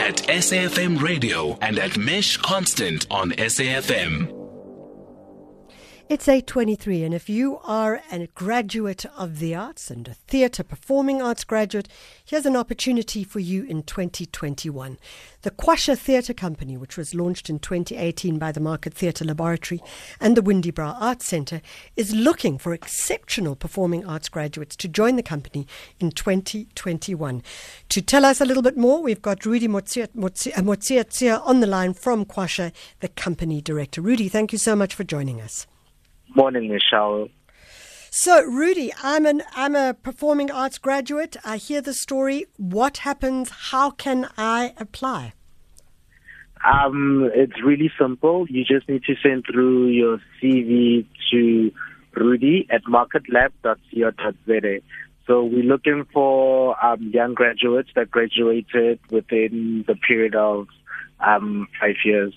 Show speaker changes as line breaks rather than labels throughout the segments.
at SAFM Radio and at Mesh Constant on SAFM.
It's 823, and if you are a graduate of the arts and a theatre performing arts graduate, here's an opportunity for you in 2021. The Kwasha Theatre Company, which was launched in 2018 by the Market Theatre Laboratory and the Windybrow Arts Centre, is looking for exceptional performing arts graduates to join the company in 2021. To tell us a little bit more, we've got Rudy Motseatsea on the line from Kwasha, the company director. Rudy, thank you so much for joining us.
Morning, Michelle.
So, Rudy, I'm an I'm a performing arts graduate. I hear the story. What happens? How can I apply?
Um, it's really simple. You just need to send through your CV to Rudy at marketlab.co.za. So we're looking for um, young graduates that graduated within the period of um, five years.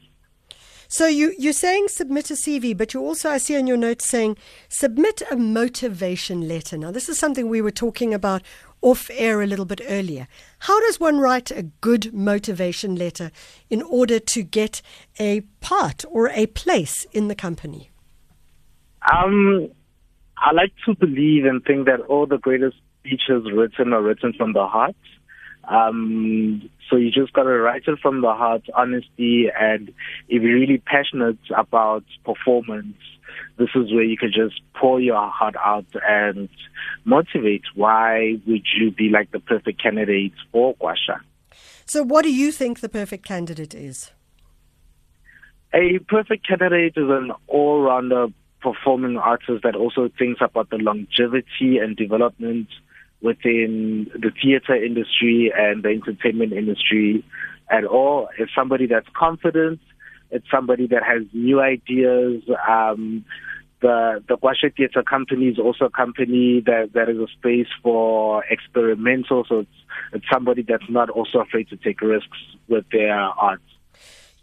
So you, you're saying submit a CV, but you also, I see in your notes saying submit a motivation letter. Now, this is something we were talking about off air a little bit earlier. How does one write a good motivation letter in order to get a part or a place in the company?
Um, I like to believe and think that all the greatest speeches written are written from the heart. Um, so you just got to write it from the heart, honesty, and if you're really passionate about performance, this is where you can just pour your heart out and motivate. Why would you be like the perfect candidate for Kwasha?
So, what do you think the perfect candidate is?
A perfect candidate is an all-rounder performing artist that also thinks about the longevity and development within the theater industry and the entertainment industry at all. It's somebody that's confident. It's somebody that has new ideas. Um, the the Kwasha Theatre Company is also a company that that is a space for experimental. So it's it's somebody that's not also afraid to take risks with their art.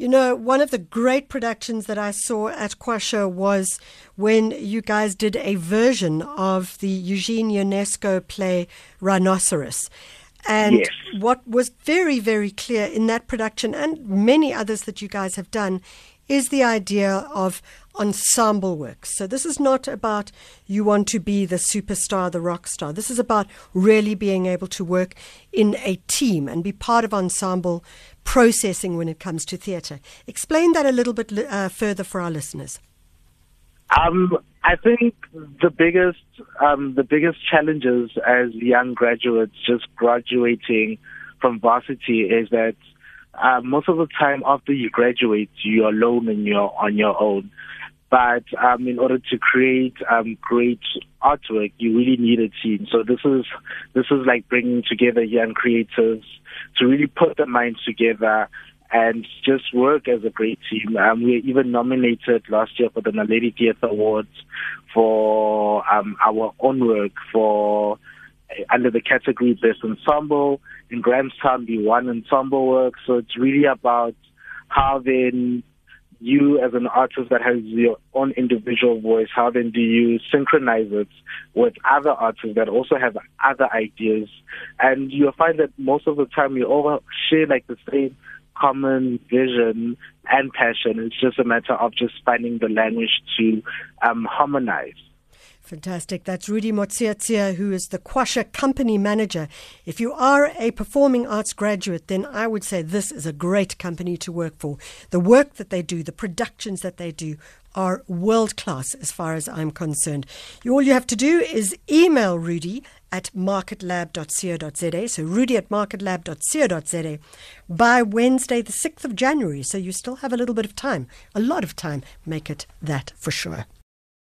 You know, one of the great productions that I saw at Kwasha was when you guys did a version of the Eugene Ionesco play Rhinoceros. And
yes.
what was very, very clear in that production and many others that you guys have done is the idea of ensemble work. So this is not about you want to be the superstar, the rock star. This is about really being able to work in a team and be part of ensemble processing when it comes to theatre. Explain that a little bit uh, further for our listeners.
Um, I think the biggest um, the biggest challenges as young graduates just graduating from varsity is that uh, most of the time after you graduate, you're alone and you're on your own. But um, in order to create um, great artwork, you really need a team. So this is this is like bringing together young creatives to really put their minds together and just work as a great team. Um, we were even nominated last year for the Naledi Theatre Awards for um, our own work for under the category Best Ensemble. In Grahamstown, we won ensemble work. So it's really about how then you as an artist that has your own individual voice, how then do you synchronize it with other artists that also have other ideas? And you'll find that most of the time you all share like the same common vision and passion. It's just a matter of just finding the language to um, harmonize.
Fantastic. That's Rudy Motseatsea, who is the Kwasha company manager. If you are a performing arts graduate, then I would say this is a great company to work for. The work that they do, the productions that they do, are world class as far as I'm concerned. All you have to do is email Rudy at marketlab.co.za. So Rudy at marketlab.co.za by Wednesday, the 6th of January. So you still have a little bit of time, a lot of time. Make it that for sure.